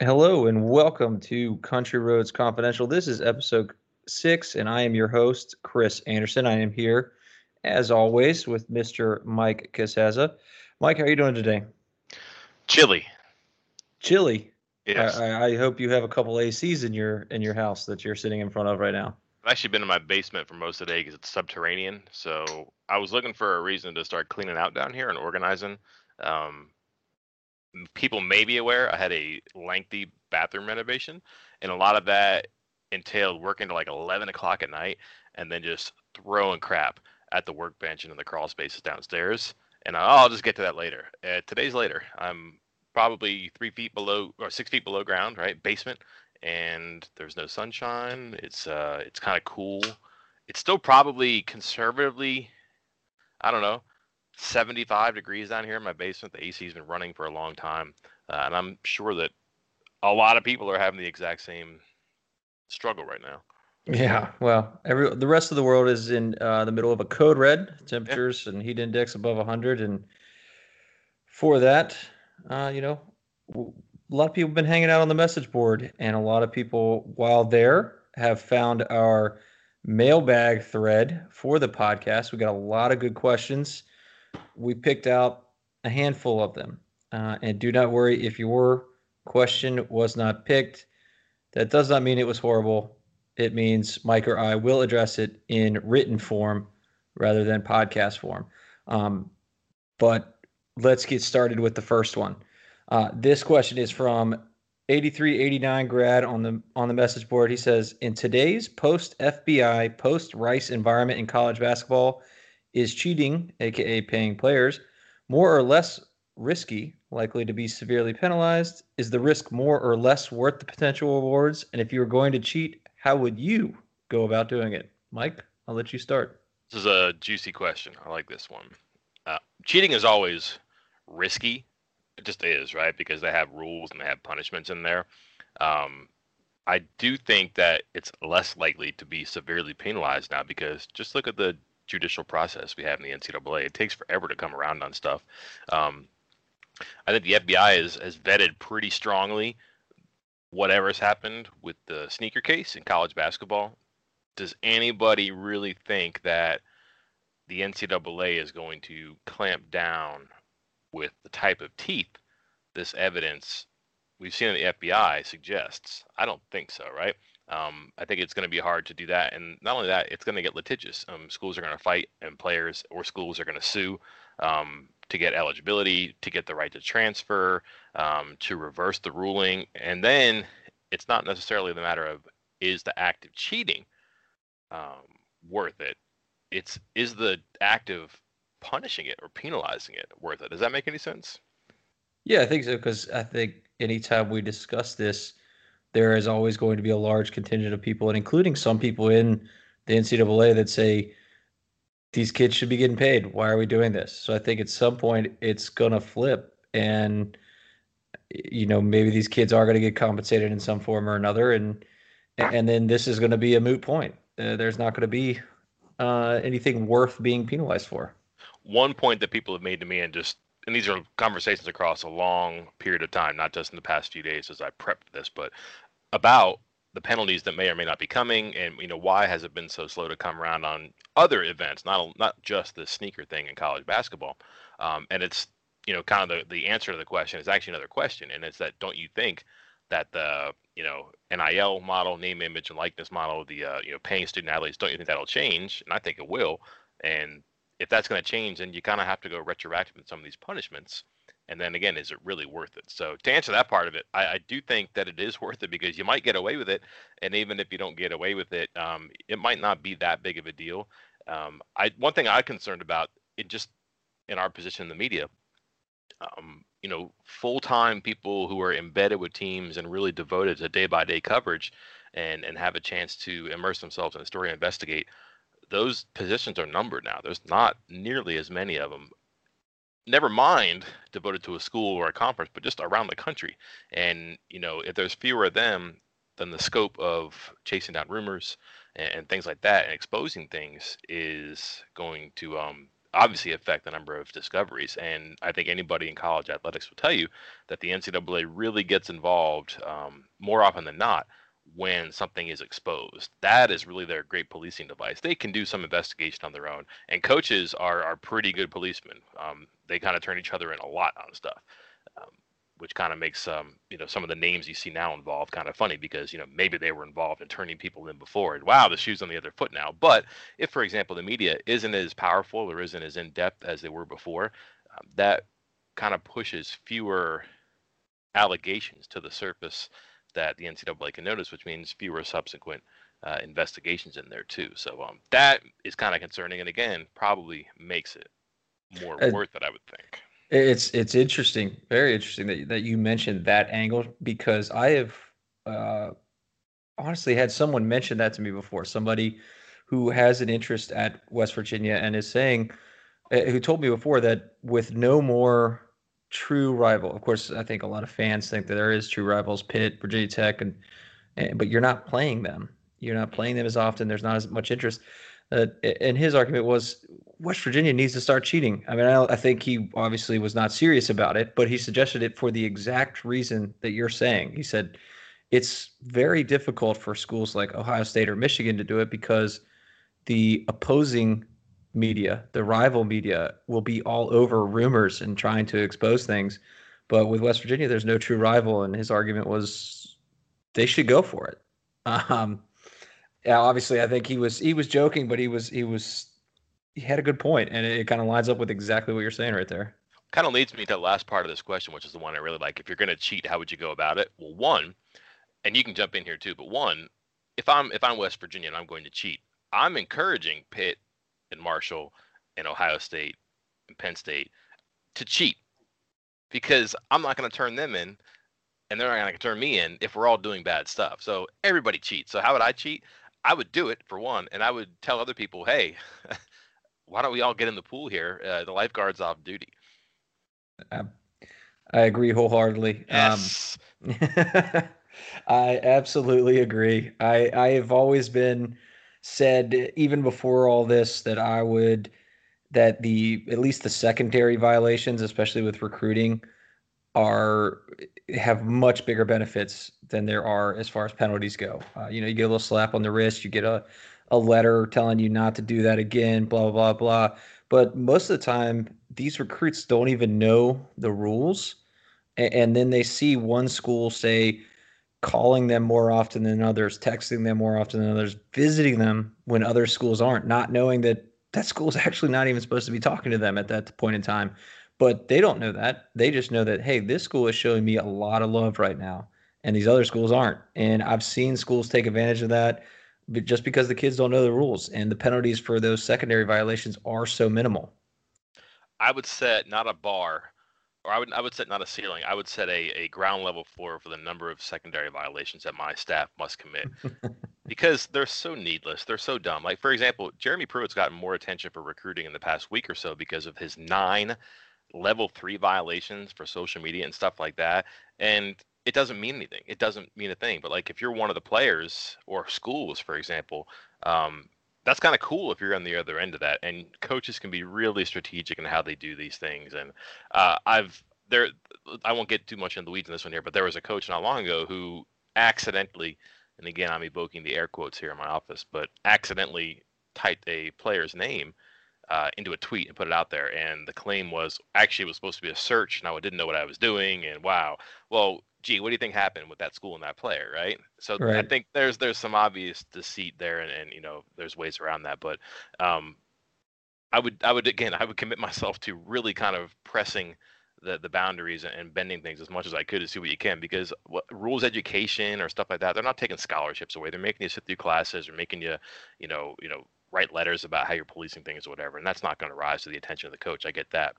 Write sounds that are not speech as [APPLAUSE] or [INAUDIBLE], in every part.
Hello and welcome to Country Roads Confidential. This is episode six, and I am your host, Chris Anderson. I am here, as always, with Mr. Mike Casazza. Mike, how are you doing today? Chilly. Chilly. Yes. I, I hope you have a couple ACs in your in your house that you're sitting in front of right now. I've actually been in my basement for most of the day because it's subterranean. So I was looking for a reason to start cleaning out down here and organizing. Um, people may be aware I had a lengthy bathroom renovation, and a lot of that entailed working to like 11 o'clock at night and then just throwing crap at the workbench and in the crawl spaces downstairs. And I'll just get to that later. Uh, today's later. I'm probably three feet below or six feet below ground, right? Basement, and there's no sunshine. It's uh, it's kind of cool. It's still probably conservatively, I don't know, 75 degrees down here in my basement. The AC's been running for a long time, uh, and I'm sure that a lot of people are having the exact same struggle right now. Yeah, well, every the rest of the world is in uh, the middle of a code red temperatures yeah. and heat index above 100, and for that, uh, you know, a lot of people have been hanging out on the message board, and a lot of people, while there, have found our mailbag thread for the podcast. We got a lot of good questions. We picked out a handful of them, uh, and do not worry if your question was not picked. That does not mean it was horrible it means Mike or I will address it in written form rather than podcast form. Um, but let's get started with the first one. Uh, this question is from 8389 grad on the on the message board. He says, "In today's post FBI, post Rice environment in college basketball, is cheating, aka paying players, more or less risky, likely to be severely penalized? Is the risk more or less worth the potential rewards? And if you were going to cheat, how would you go about doing it? Mike, I'll let you start. This is a juicy question. I like this one. Uh, cheating is always risky. It just is, right? Because they have rules and they have punishments in there. Um, I do think that it's less likely to be severely penalized now because just look at the judicial process we have in the NCAA. It takes forever to come around on stuff. Um, I think the FBI is, has vetted pretty strongly whatever's happened with the sneaker case in college basketball, does anybody really think that the NCAA is going to clamp down with the type of teeth this evidence we've seen in the FBI suggests? I don't think so, right? Um, I think it's going to be hard to do that, and not only that, it's going to get litigious. Um, schools are going to fight, and players or schools are going to sue um, to get eligibility, to get the right to transfer, um, to reverse the ruling, and then it's not necessarily the matter of is the act of cheating um, worth it. It's is the act of punishing it or penalizing it worth it. Does that make any sense? Yeah, I think so because I think anytime we discuss this, there is always going to be a large contingent of people, and including some people in the NCAA that say these kids should be getting paid. Why are we doing this? So I think at some point it's gonna flip, and you know maybe these kids are gonna get compensated in some form or another, and and then this is gonna be a moot point. Uh, there's not gonna be uh, anything worth being penalized for. One point that people have made to me, and just and these are conversations across a long period of time, not just in the past few days as I prepped this, but about the penalties that may or may not be coming, and you know why has it been so slow to come around on other events, not not just the sneaker thing in college basketball. Um, and it's you know kind of the the answer to the question is actually another question, and it's that don't you think that the you know NIL model, name, image, and likeness model, the uh, you know paying student athletes, don't you think that'll change? And I think it will. And if that's going to change, then you kind of have to go retroactive in some of these punishments and then again is it really worth it so to answer that part of it I, I, do think that it is worth it because you might get away with it and even if you don't get away with it um, it might not be that big of a deal um, I, one thing i'm concerned about it just in our position in the media um, you know full-time people who are embedded with teams and really devoted to day-by-day coverage and and have a chance to immerse themselves in the story and investigate those positions are numbered now. There's not nearly as many of them never mind devoted to a school or a conference, but just around the country. And you know, if there's fewer of them, then the scope of chasing down rumors and, and things like that and exposing things is going to um, obviously affect the number of discoveries. And I think anybody in college athletics will tell you that the NCAA really gets involved um, more often than not when something is exposed. That is really their great policing device. They can do some investigation on their own, and coaches are are pretty good policemen. Um, they kind of turn each other in a lot on stuff. Um, which kind of makes um, you know some of the names you see now involved kind of funny because you know maybe they were involved in turning people in before and wow the shoe's on the other foot now but if for example the media isn't as powerful or isn't as in depth as they were before um, that kind of pushes fewer allegations to the surface that the ncaa can notice which means fewer subsequent uh, investigations in there too so um, that is kind of concerning and again probably makes it more uh, worth it i would think it's it's interesting, very interesting that that you mentioned that angle because I have uh, honestly had someone mention that to me before. Somebody who has an interest at West Virginia and is saying, uh, who told me before that with no more true rival. Of course, I think a lot of fans think that there is true rivals, Pitt, Virginia Tech, and, and but you're not playing them. You're not playing them as often. There's not as much interest. Uh, and his argument was West Virginia needs to start cheating. I mean, I, I, think he obviously was not serious about it, but he suggested it for the exact reason that you're saying. He said it's very difficult for schools like Ohio State or Michigan to do it because the opposing media, the rival media, will be all over rumors and trying to expose things. But with West Virginia, there's no true rival, and his argument was they should go for it. [LAUGHS] Um, yeah, obviously, I think he was he was joking, but he was he was he had a good point, and it, it kind of lines up with exactly what you're saying right there. Kind of leads me to the last part of this question, which is the one I really like. If you're going to cheat, how would you go about it? Well, one, and you can jump in here too, but one, if I'm if I'm West Virginia and I'm going to cheat, I'm encouraging Pitt and Marshall and Ohio State and Penn State to cheat because I'm not going to turn them in and they're not going to turn me in if we're all doing bad stuff. So everybody cheats. So how would I cheat? I would do it for one, and I would tell other people, "Hey, [LAUGHS] why don't we all get in the pool here? Uh, the lifeguard's off duty." I, I agree wholeheartedly. Um, yes. Um, [LAUGHS] I absolutely agree. I I have always been said even before all this that I would that the at least the secondary violations, especially with recruiting, are have much bigger benefits than there are as far as penalties go. Uh, you know, you get a little slap on the wrist, you get a a letter telling you not to do that again, blah blah blah. But most of the time, these recruits don't even know the rules, and, and then they see one school say calling them more often than others, texting them more often than others, visiting them when other schools aren't, not knowing that that school is [LAUGHS] actually not even supposed to be talking to them at that point in time. But they don't know that. They just know that, hey, this school is showing me a lot of love right now, and these other schools aren't. And I've seen schools take advantage of that but just because the kids don't know the rules and the penalties for those secondary violations are so minimal. I would set not a bar, or I would I would set not a ceiling. I would set a, a ground level floor for the number of secondary violations that my staff must commit, [LAUGHS] because they're so needless. They're so dumb. Like for example, Jeremy Pruitt's gotten more attention for recruiting in the past week or so because of his nine level three violations for social media and stuff like that. And it doesn't mean anything. It doesn't mean a thing. But like if you're one of the players or schools, for example, um, that's kind of cool if you're on the other end of that. And coaches can be really strategic in how they do these things. And uh, I've there, I won't get too much in the weeds in this one here, but there was a coach not long ago who accidentally, and again I'm evoking the air quotes here in my office, but accidentally typed a player's name uh, into a tweet and put it out there. And the claim was actually it was supposed to be a search. Now I didn't know what I was doing, and wow. Well, gee, what do you think happened with that school and that player, right? So right. I think there's there's some obvious deceit there, and, and you know there's ways around that. But um, I would I would again I would commit myself to really kind of pressing the the boundaries and bending things as much as I could to see what you can because what, rules education or stuff like that they're not taking scholarships away they're making you sit through classes or making you you know you know write letters about how you're policing things or whatever and that's not going to rise to the attention of the coach I get that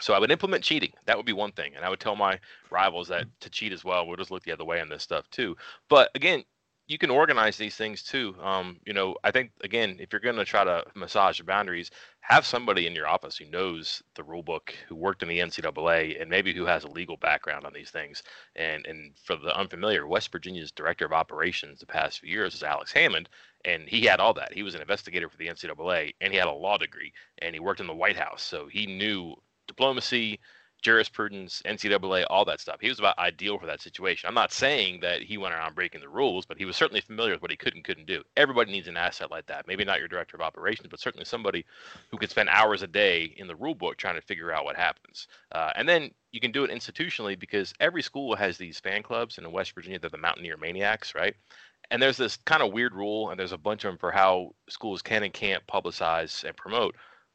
so I would implement cheating. That would be one thing, and I would tell my rivals that mm. to cheat as well. We'll just look the other way on this stuff too. But again, you can organize these things too. Um, you know, I think again, if you're going to try to massage the boundaries, have somebody in your office who knows the rule book, who worked in the NCAA, and maybe who has a legal background on these things. And and for the unfamiliar, West Virginia's director of operations the past few years is Alex Hammond, and he had all that. He was an investigator for the NCAA, and he had a law degree, and he worked in the White House, so he knew diplomacy, jurisprudence, NCAA, all that stuff. He was about ideal for that situation. I'm not saying that he went around breaking the rules, but he was certainly familiar with what he could and couldn't do. Everybody needs an asset like that. Maybe not your director of operations, but certainly somebody who could spend hours a day in the rule book trying to figure out what happens. Uh, and then you can do it institutionally because every school has these fan clubs. And in West Virginia, they're the Mountaineer Maniacs, right? And there's this kind of weird rule, and there's a bunch of them for how schools can and can't publicize and promote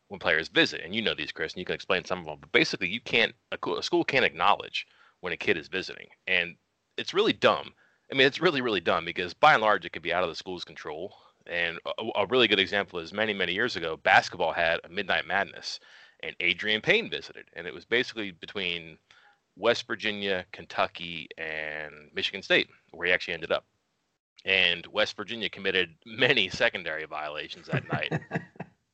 when players visit. And you know these, Chris, and you can explain some of them. But basically, you can't a, school can't acknowledge when a kid is visiting, and it's really dumb. I mean, it's really really dumb because by and large, it could be out of the school's control. And a, a really good example is many many years ago, basketball had a Midnight Madness, and Adreian Payne visited, and it was basically between West Virginia, Kentucky, and Michigan State, where he actually ended up. And West Virginia committed many secondary violations that night. [LAUGHS]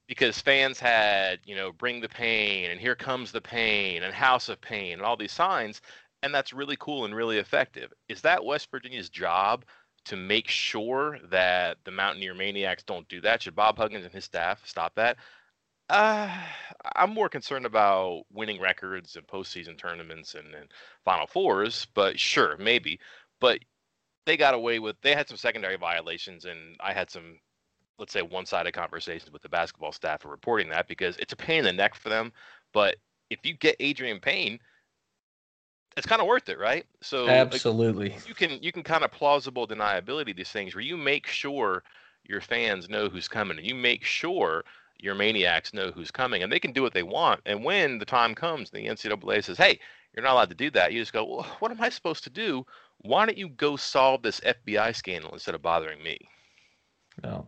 because fans had, you know, bring the pain and here comes the pain and house of pain and all these signs. And that's really cool and really effective. Is that West Virginia's job to make sure that the Mountaineer Maniacs don't do that? Should Bob Huggins and his staff stop that? Uh, I'm more concerned about winning records and postseason tournaments and, and Final Fours, but sure, maybe. But they got away with, they had some secondary violations, and I had some let's say one-sided conversations with the basketball staff for reporting that because it's a pain in the neck for them. But if you get Adreian Payne, it's kind of worth it, right? So absolutely, like, you can you can kind of plausible deniability these things where you make sure your fans know who's coming, and you make sure your maniacs know who's coming, and they can do what they want. And when the time comes, the NCAA says, "Hey, you're not allowed to do that," you just go, "Well, [LAUGHS] what am I supposed to do? Why don't you go solve this FBI scandal instead of bothering me?" No,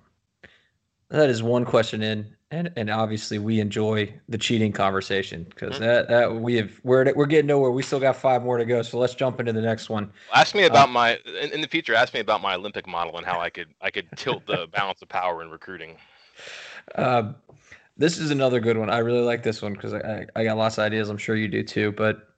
that is one question in, and and obviously we enjoy the cheating conversation because mm-hmm. that that we have we're we're getting nowhere. We still got five more to go, so let's jump into the next one. Ask me about uh, my in, in, the future. Ask me about my Olympic model and how I could I could tilt the [LAUGHS] balance of power in recruiting. Um, this is another good one. I really like this one because I, I got lots of ideas. I'm sure you do too. But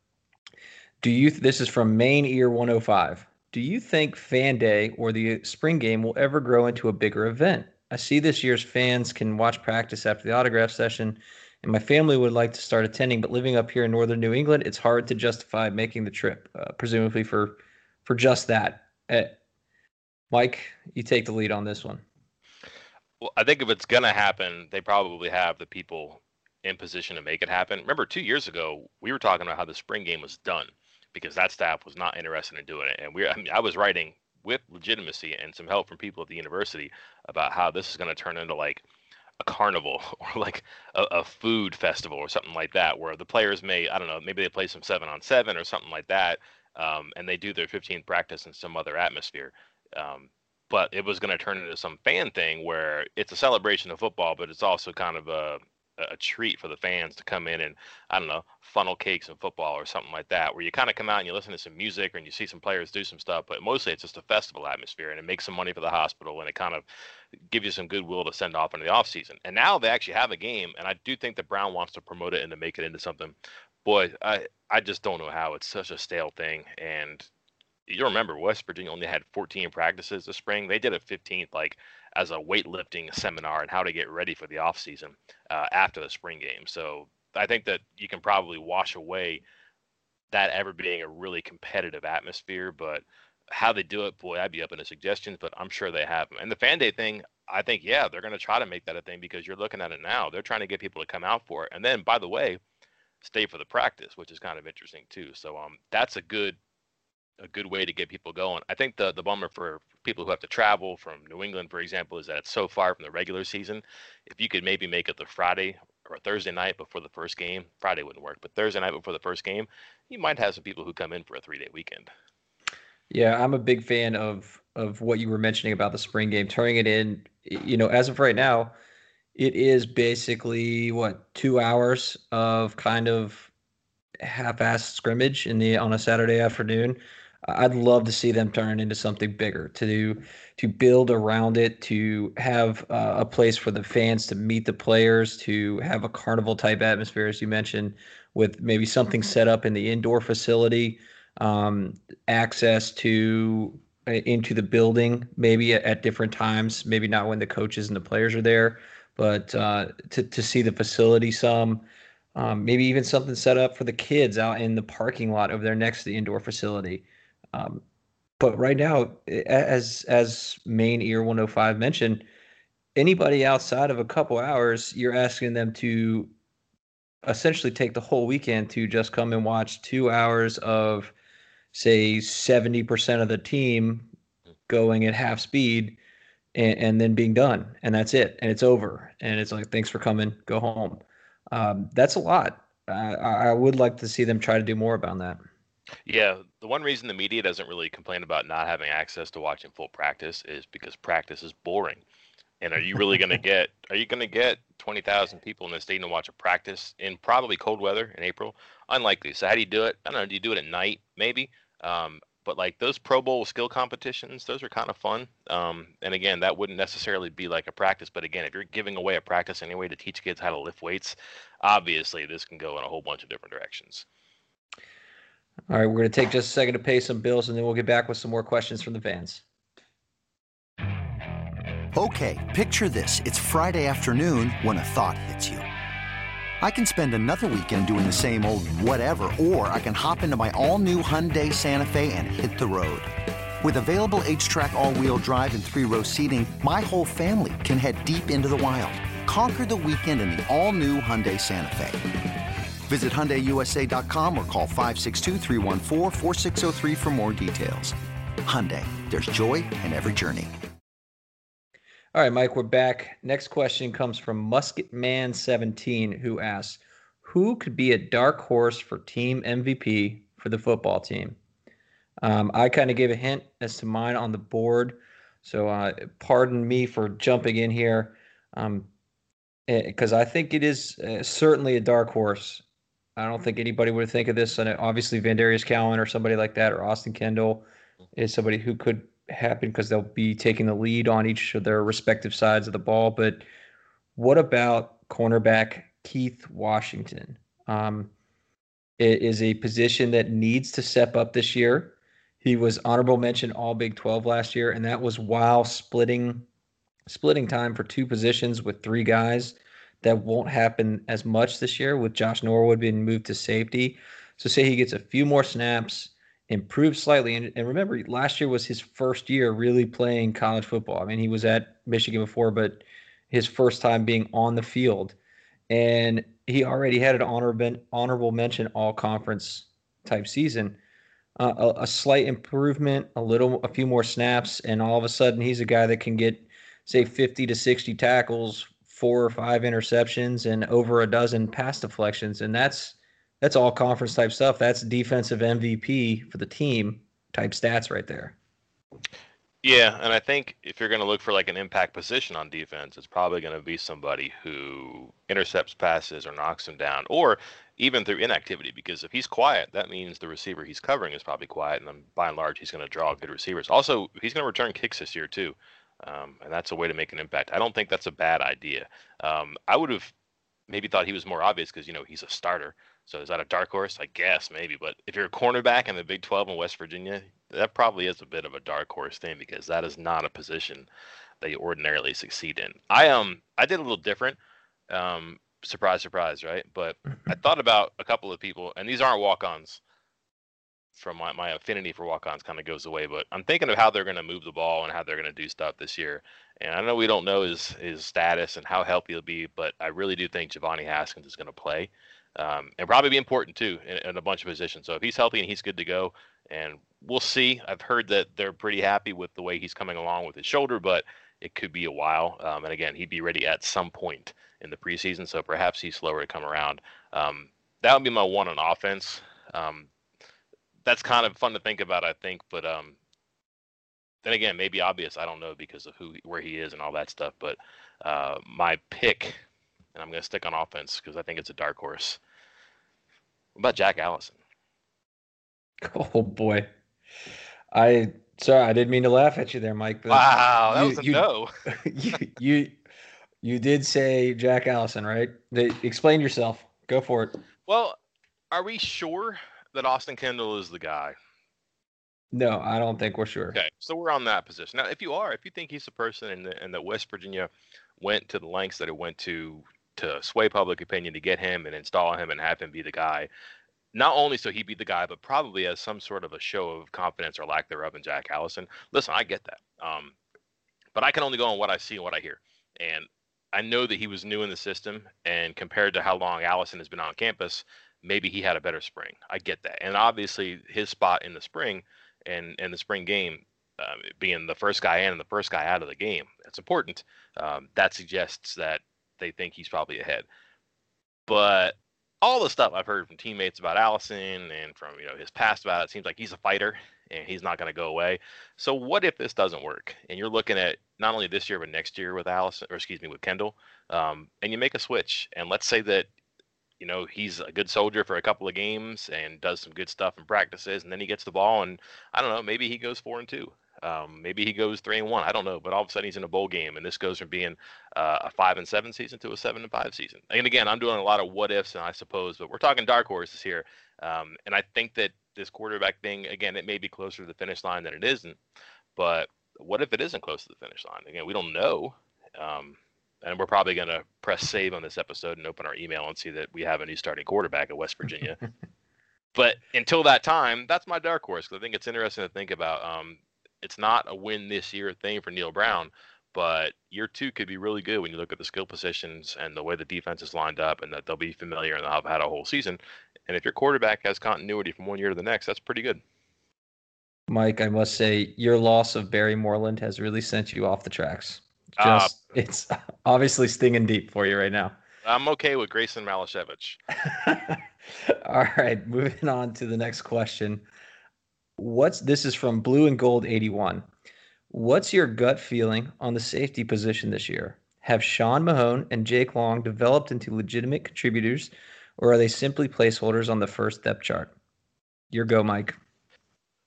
do you? This is from Main Ear 105. Do you think Fan Day or the spring game will ever grow into a bigger event? I see this year's fans can watch practice after the autograph session, and my family would like to start attending. But living up here in northern New England, it's hard to justify making the trip, uh, presumably for for just that. Uh, Mike, you take the lead on this one. Well, I think if it's gonna happen, they probably have the people in position to make it happen. Remember, two years ago, we were talking about how the spring game was done because that staff was not interested in doing it, and we I, mean, I was writing with legitimacy and some help from people at the university about how this is going to turn into like a carnival [LAUGHS] or like a, a, food festival or something like that, where the players may, I don't know, maybe they play some seven on seven or something like that, um, and they do their 15th practice in some other atmosphere. Um, but it was going to turn into some fan thing where it's a celebration of football, but it's also kind of a a treat for the fans to come in and I don't know funnel cakes and football or something like that, where you kind of come out and you listen to some music and you see some players do some stuff, but mostly it's just a festival atmosphere and it makes some money for the hospital and it kind of gives you some goodwill to send off into the off season. And now they actually have a game, and I do think that Brown wants to promote it and to make it into something. Boy, I I just don't know how it's such a stale thing and you remember West Virginia only had 14 practices this spring. They did a 15th like as a weightlifting seminar and how to get ready for the off season uh, after the spring game. So I think that you can probably wash away that ever being a really competitive atmosphere, but how they do it, boy, I'd be up in the suggestions, but I'm sure they have them. And the fan day thing, I think, yeah, they're going to try to make that a thing because you're looking at it now. They're trying to get people to come out for it. And then, by the way, stay for the practice, which is kind of interesting too. So um, that's a good a good way to get people going. I think the the bummer for people who have to travel from New England, for example, is that it's so far from the regular season. If you could maybe make it the Friday or Thursday night before the first game, Friday wouldn't work, but Thursday night before the first game, you might have some people who come in for a three day weekend. Yeah, I'm a big fan of of what you were mentioning about the spring game, turning it in. You know, as of right now, it is basically what two hours of kind of half-assed scrimmage in the on a Saturday afternoon I'd love to see them turn into something bigger to to build around it, to have uh, a place for the fans to meet the players, to have a carnival type atmosphere, as you mentioned, with maybe something set up in the indoor facility, um, access to uh, into the building, maybe at, at, different times, maybe not when the coaches and the players are there, but uh, to to see the facility some. Um, maybe even something set up for the kids out in the parking lot over there next to the indoor facility. Um, but right now, as as main ear 105 mentioned, anybody outside of a couple hours, you're asking them to essentially take the whole weekend to just come and watch two hours of say 70% of the team going at half speed and, and, then being done and that's it and it's over and it's like thanks for coming go home. Um, that's a lot. I, I would like to see them try to do more about that yeah, the one reason the media doesn't really complain about not having access to watching full practice is because practice is boring. And are you really going [LAUGHS] to get are you going to get 20,000 people in the stadium to watch a practice in probably cold weather in April? Unlikely. So how do you do it? I don't know, do you do it at night maybe? Um, but like those Pro Bowl skill competitions, those are kind of fun. Um, and again, that wouldn't necessarily be like a practice, but again, if you're giving away a practice anyway to teach kids how to lift weights, obviously this can go in a whole bunch of different directions. All right, we're going to take just a second to pay some bills and then we'll get back with some more questions from the fans. Okay, picture this. It's Friday afternoon when a thought hits you. I can spend another weekend doing the same old whatever, or I can hop into my all new Hyundai Santa Fe and hit the road. With available HTRAC, all wheel drive, and three row seating, my whole family can head deep into the wild. Conquer the weekend in the all new Hyundai Santa Fe. Visit HyundaiUSA.com or call 562 for more details. Hyundai, there's joy in every journey. All right, Mike, we're back. Next question comes from Musketman17, who asks, who could be a dark horse for team MVP for the football team? Um, I kind of gave a hint as to mine on the board, so uh, pardon me for jumping in here, because um, I think it is uh, certainly a dark horse I don't think anybody would think of this. And obviously, Vandarius Cowan or somebody like that, or Austin Kendall, is somebody who could happen because they'll be taking the lead on each of their respective sides of the ball. But what about cornerback Keith Washington? Um, it is a position that needs to step up this year. He was honorable mention All Big 12 last year, and that was while splitting splitting time for two positions with three guys. That won't happen as much this year with Josh Norwood being moved to safety. So say he gets a few more snaps, improves slightly. And, and remember, last year was his first year really playing college football. I mean, he was at Michigan before, but his first time being on the field. And he already had an honorable honorable mention all conference type season. Uh, a, a, slight improvement, a little, a few more snaps, and all of a sudden he's a guy that can get, say, 50 to 60 tackles, four or five interceptions and over a dozen pass deflections, and that's that's all conference type stuff. That's defensive MVP for the team type stats right there. Yeah, and I think if you're going to look for like an impact position on defense, it's probably going to be somebody who intercepts passes or knocks them down, or even through inactivity. Because if he's quiet, that means the receiver he's covering is probably quiet, and then by and large, he's going to draw good receivers. Also, he's going to return kicks this year too um, and that's a way to make an impact. I don't think that's a bad idea. Um, I would have maybe thought he was more obvious because you know he's a starter. So is that a dark horse? I guess maybe. But if you're a cornerback in the Big 12 in West Virginia, that probably is a bit of a dark horse thing because that is not a position that you ordinarily succeed in. I um I did a little different. Um, surprise, surprise, right? But I thought about a couple of people, and these aren't walk-ons from my, my affinity for walk-ons kind of goes away. But I'm thinking of how they're going to move the ball and how they're going to do stuff this year. And I know we don't know his his status and how healthy he'll be, but I really do think Giovanni Haskins is going to play um, and probably be important too in, in, a bunch of positions. So if he's healthy and he's good to go, and we'll see. I've heard that they're pretty happy with the way he's coming along with his shoulder, but it could be a while. Um, and again, he'd be ready at some point in the preseason, so perhaps he's slower to come around. Um, that would be my one on offense. Um, that's kind of fun to think about, I think. But um, then again, maybe obvious. I don't know because of who, where he is, and all that stuff. But uh, my pick, and I'm going to stick on offense because I think it's a dark horse. What about Jack Allison? [LAUGHS] Oh boy. I sorry, I didn't mean to laugh at you there, Mike. Wow, that you, was a you, no. [LAUGHS] you, you you did say Jack Allison, right? They, explain yourself. Go for it. Well, are we sure that Austin Kendall is the guy? No, I don't think we're sure. Okay, so we're on that position now. If you are, if you think he's the person, and, and that West Virginia went to the lengths that it went to to sway public opinion to get him and install him and have him be the guy, not only so he be the guy, but probably as some sort of a show of confidence or lack thereof in Jack Allison. Listen, I get that, um, but I can only go on what I see and what I hear, and I know that he was new in the system, and compared to how long Allison has been on campus, maybe he had a better spring. I get that, and obviously his spot in the spring and and the spring game um, being the first guy in and the first guy out of the game. That's important. Um, that suggests that they think he's probably ahead. But all the stuff I've heard from teammates about Allison and from you know his past about it seems like he's a fighter and he's not going to go away. So what if this doesn't work and you're looking at not only this year but next year with Allison or excuse me with Kendall, um, and you make a switch and let's say that you know he's a good soldier for a couple of games and does some good stuff in practices and then he gets the ball and I don't know maybe he goes four and two. Um, maybe he goes three and one. I don't know, but all of a sudden he's in a bowl game, and this goes from being uh, a five and seven season to a seven and five season. And again, I'm doing a lot of what ifs, and I suppose, but we're talking dark horses here. Um, and I think that this quarterback thing, again, it may be closer to the finish line than it isn't. But what if it isn't close to the finish line? Again, we don't know. Um, and we're probably going to press save on this episode and open our email and see that we have a new starting quarterback at West Virginia. [LAUGHS] but until that time, that's my dark horse because I think it's interesting to think about. Um, it's not a win this year thing for Neal Brown, but year two could be really good when you look at the skill positions and the way the defense is lined up, and that they'll be familiar and they'll have had a whole season. And if your quarterback has continuity from one year to the next, that's pretty good. Mike, I must say, your loss of Barry Moreland has really sent you off the tracks. Ah. Just, uh, it's obviously stinging deep for you right now. I'm okay with Grayson Malashevich. [LAUGHS] All right, moving on to the next question. What's this is from Blue and Gold 81. What's your gut feeling on the safety position this year? Have Sean Mahone and Jake Long developed into legitimate contributors, or are they simply placeholders on the first depth chart? Your go, Mike.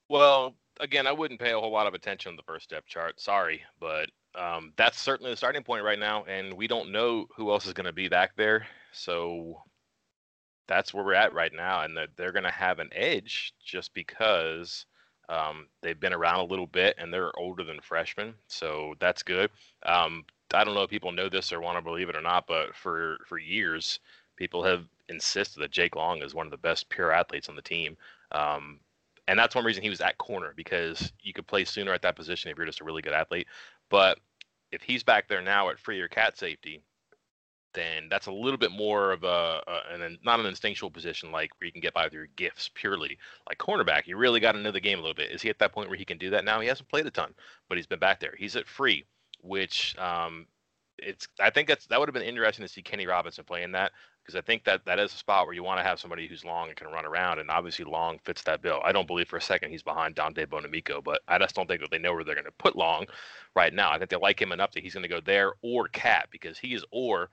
Well, again, I wouldn't pay a whole lot of attention on the first depth chart. Sorry, but um, that's certainly the starting point right now, and we don't know who else is going to be back there. So that's where we're at right now, and that they're going to have an edge just because um, they've been around a little bit and they're older than freshmen. So that's good. Um, I don't know if people know this or want to believe it or not, but for for years, people have insisted that Jake Long is one of the best pure athletes on the team. Um, and that's one reason he was at corner because you could play sooner at that position if you're just a really good athlete. But if he's back there now at free or cat safety, then that's a little bit more of a, a an not an instinctual position like where you can get by with your gifts purely. Like cornerback, you really got to know the game a little bit. Is he at that point where he can do that now? He hasn't played a ton, but he's been back there. He's at free, which um, it's I think that's that would have been interesting to see Kenny Robinson playing that because I think that that is a spot where you want to have somebody who's long and can run around, and obviously Long fits that bill. I don't believe for a second he's behind Dante Bonamico, but I just don't think that they know where they're going to put Long right now. I think they like him enough that he's going to go there or Cat because he is or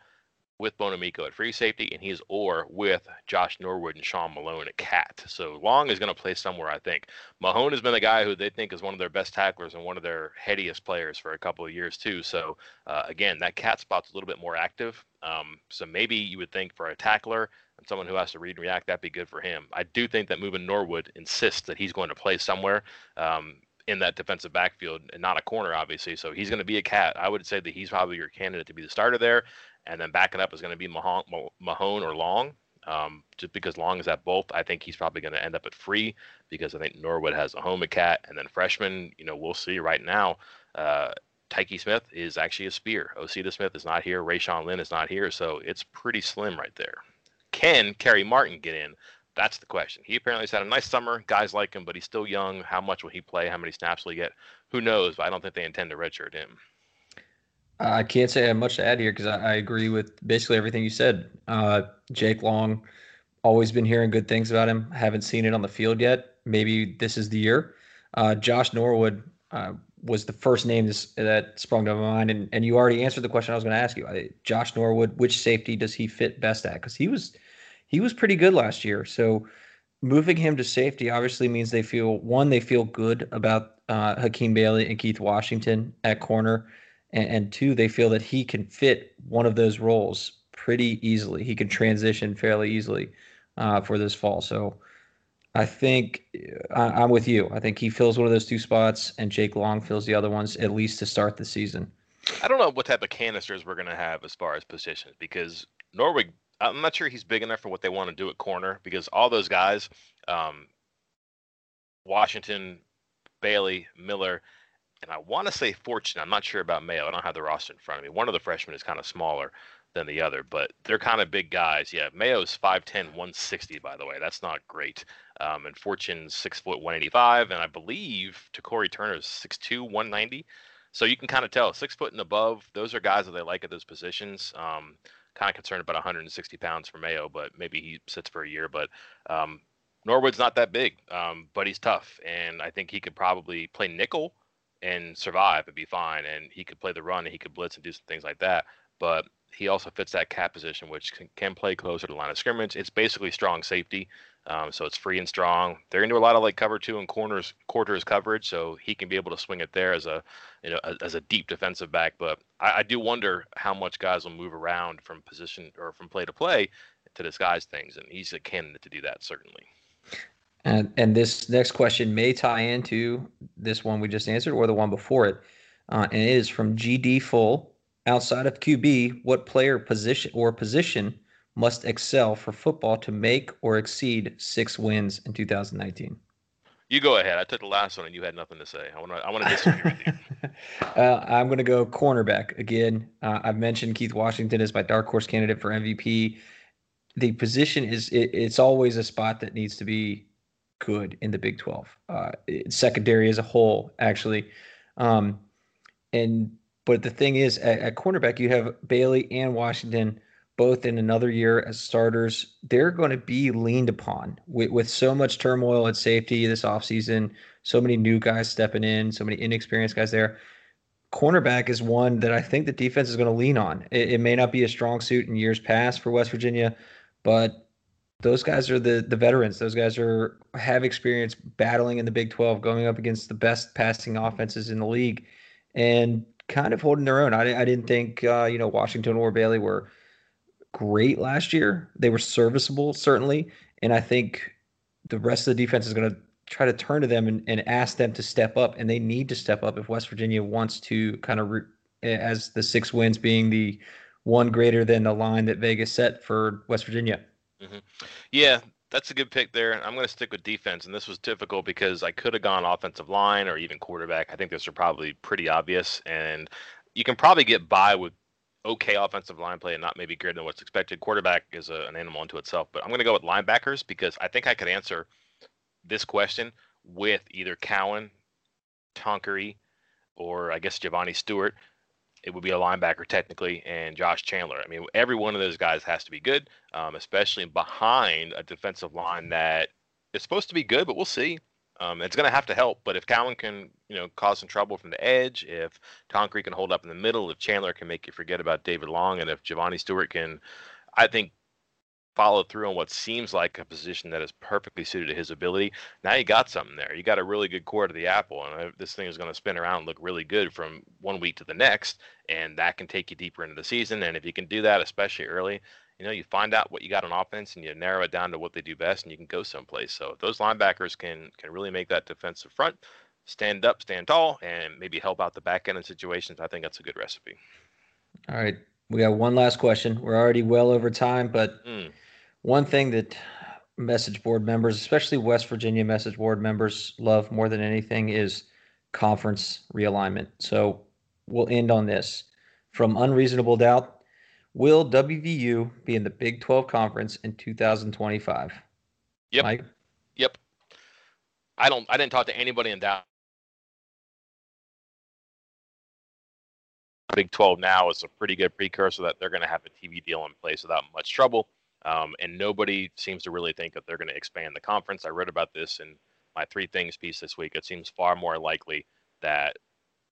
with Bonamico at free safety, and he's or with Josh Norwood and Sean Mahone at cat. So Long is going to play somewhere, I think. Mahone has been the guy who they think is one of their best tacklers and one of their headiest players for a couple of years too. So uh, again, that cat spot's a little bit more active. Um, so maybe you would think for a tackler and someone who has to read and react, that'd be good for him. I do think that moving Norwood insists that he's going to play somewhere. Um, in that defensive backfield and not a corner, obviously. So he's going to be a cat. I would say that he's probably your candidate to be the starter there and then backing up is going to be Mahone, Mahone or Long. Um, just because Long is at both, I think he's probably going to end up at free because I think Norwood has a home at cat, and then freshman, you know, we'll see right now. Uh, Tykee Smith is actually a spear. Osita Smith is not here. Rayshawn Lynn is not here, so it's pretty slim right there. Can Kerry Martin get in? That's the question. He apparently has had a nice summer. Guys like him, but he's still young. How much will he play? How many snaps will he get? Who knows? But I don't think they intend to redshirt him. I can't say I have much to add here because I, I, agree with basically everything you said. Uh, Jake Long, always been hearing good things about him. Haven't seen it on the field yet. Maybe this is the year. Uh, Josh Norwood uh, was the first name this, that sprung to my mind, and, and you already answered the question I was going to ask you. I, Josh Norwood, which safety does he fit best at? Because he was he was pretty good last year. So moving him to safety obviously means they feel one, they feel good about uh, Hakeem Bailey and Keith Washington at corner, and, and two, they feel that he can fit one of those roles pretty easily. He can transition fairly easily uh, for this fall. So I think I, am with you. I think he fills one of those two spots, and Jake Long fills the other ones at least to start the season. I don't know what type of canisters we're going to have as far as positions because Norwood I'm not sure he's big enough for what they want to do at corner because all those guys, um, Washington, Bailey, Miller, and I want to say Fortune. I'm not sure about Mayo. I don't have the roster in front of me. One of the freshmen is kind of smaller than the other, but they're kind of big guys. Yeah, Mayo's 5'10, 160, by the way. That's not great. Um, and Fortune's 6 foot 185, and I believe Corey Turner's 6'2, 190. So you can kind of tell six foot and above. Those are guys that they like at those positions. Um, kind of concerned about 160 pounds for Mayo, but maybe he sits for a year. But um, Norwood's not that big, um, but he's tough, and I think he could probably play nickel and survive and be fine. And he could play the run, and he could blitz and do some things like that. But he also fits that cat position, which can, can play closer to the line of scrimmage. It's basically strong safety. Um, so it's free and strong. They're into a lot of like cover two and corners quarters coverage, so he can be able to swing it there as a you know as a deep defensive back. But I, I do wonder how much guys will move around from position or from play to play to disguise things, and he's a candidate to do that certainly. And and this next question may tie into this one we just answered or the one before it, uh, and it is from GD Full. Outside of QB, what player position or position must excel for football to make or exceed six wins in 2019? You go ahead. I took the last one, and you had nothing to say. I want to. I want to disagree with you. [LAUGHS] Uh, I'm going to go cornerback again. Uh, I've mentioned Keith Washington as my dark horse candidate for MVP. The position is it, it's always a spot that needs to be good in the Big 12. Uh, secondary as a whole, actually, um, and but the thing is, at, at cornerback, you have Bailey and Washington both in another year as starters, they're going to be leaned upon with, with so much turmoil at safety this offseason, so many new guys stepping in, so many inexperienced guys there. Cornerback is one that I think the defense is going to lean on. It, it may not be a strong suit in years past for West Virginia, but those guys are the the veterans. Those guys are have experience battling in the Big 12, going up against the best passing offenses in the league, and kind of holding their own. I, I didn't think uh, you know Washington or Bailey were great last year. They were serviceable, certainly. And I think the rest of the defense is going to try to turn to them and, and ask them to step up. And they need to step up if West Virginia wants to kind of, re- as the six wins being the one greater than the line that Vegas set for West Virginia. Mm-hmm. Yeah, that's a good pick there. I'm going to stick with defense, and this was difficult because I could have gone offensive line or even quarterback. I think those are probably pretty obvious, and you can probably get by with okay offensive line play and not maybe greater than what's expected. Quarterback is a, an animal unto itself, but I'm going to go with linebackers because I think I could answer this question with either Cowan, Tonkery, or I guess JoVanni Stewart. It would be a linebacker technically, and Josh Chandler. I mean, every one of those guys has to be good, um, especially behind a defensive line that is supposed to be good, but we'll see. Um, it's going to have to help, but if Cowan can, you know, cause some trouble from the edge, if Tonkery can hold up in the middle, if Chandler can make you forget about David Long, and if JoVanni Stewart can, I think, follow through on what seems like a position that is perfectly suited to his ability, now you got something there. You got a really good core to the apple, and this thing is going to spin around and look really good from one week to the next, and that can take you deeper into the season. And if you can do that, especially early, you know, you find out what you got on offense and you narrow it down to what they do best and you can go someplace. So if those linebackers can can really make that defensive front stand up, stand tall, and maybe help out the back end in situations, I think that's a good recipe. All right. We got one last question. We're already well over time, but mm. One thing that message board members, especially West Virginia message board members, love more than anything is conference realignment. So we'll end on this. From unreasonable doubt Will WVU be in the Big 12 conference in 2025? Yep. Mike? Yep. I don't I didn't talk to anybody in doubt. Big 12 now is a pretty good precursor that they're going to have a TV deal in place without much trouble. Um, and nobody seems to really think that they're going to expand the conference. I read about this in my three things piece this week. It seems far more likely that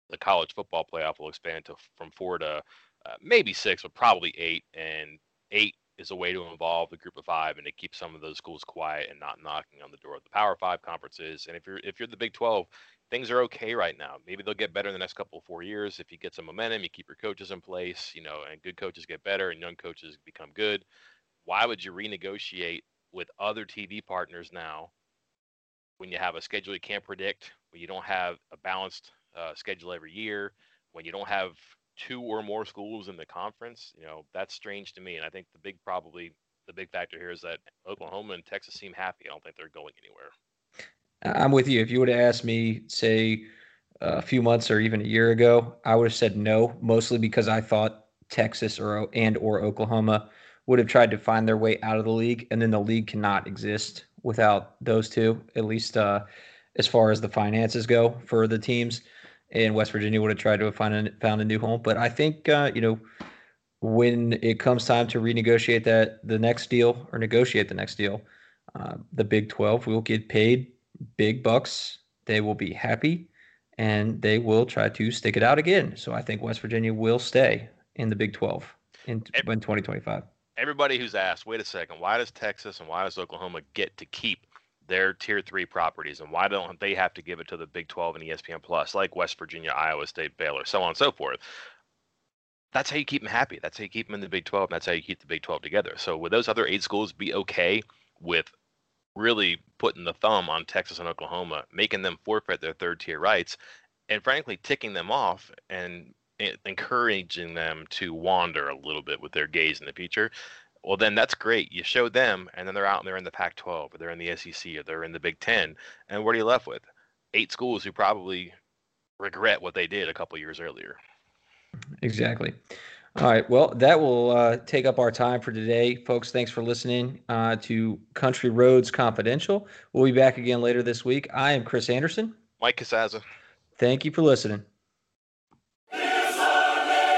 the college football playoff will expand to from four to uh, maybe six, but probably eight. And eight is a way to involve the group of five and to keep some of those schools quiet and not knocking on the door of the Power Five conferences. And if you're if you're the Big Twelve, things are okay right now. Maybe they'll get better in the next couple of four years if you get some momentum, you keep your coaches in place, you know, and good coaches get better and young coaches become good. Why would you renegotiate with other TV partners now when you have a schedule you can't predict, when you don't have a balanced uh, schedule every year, when you don't have two or more schools in the conference, you know, that's strange to me. And I think the big probably the big factor here is that Oklahoma and Texas seem happy. I don't think they're going anywhere. I'm with you. If you would have asked me, say, a few months or even a year ago, I would have said no, mostly because I thought Texas or and or Oklahoma would have tried to find their way out of the league, and then the league cannot exist without those two, at least uh, as far as the finances go for the teams. And West Virginia would have tried to find a, found a new home, but I think uh, you know when it comes time to renegotiate that the next deal or negotiate the next deal, uh, the Big Twelve will get paid big bucks. They will be happy and they will try to stick it out again. So I think West Virginia will stay in the Big 12 in, in 2025. Everybody who's asked, wait a second, why does Texas and why does Oklahoma get to keep their tier three properties and why don't they have to give it to the Big 12 and ESPN Plus, like West Virginia, Iowa State, Baylor, so on and so forth? That's how you keep them happy. That's how you keep them in the Big 12. that's how you keep the Big 12 together. So, would those other eight schools be okay with really putting the thumb on Texas and Oklahoma, making them forfeit their third tier rights, and frankly ticking them off and encouraging them to wander a little bit with their gaze in the future. Well, then that's great. You show them, and then they're out and they're in the Pac 12, or they're in the SEC, or they're in the Big Ten. And what are you left with? Eight schools who probably regret what they did a couple years earlier. Exactly. All right. Well, that will uh, take up our time for today, folks. Thanks for listening uh, to Country Roads Confidential. We'll be back again later this week. I am Chris Anderson. Mike Casazza. Thank you for listening.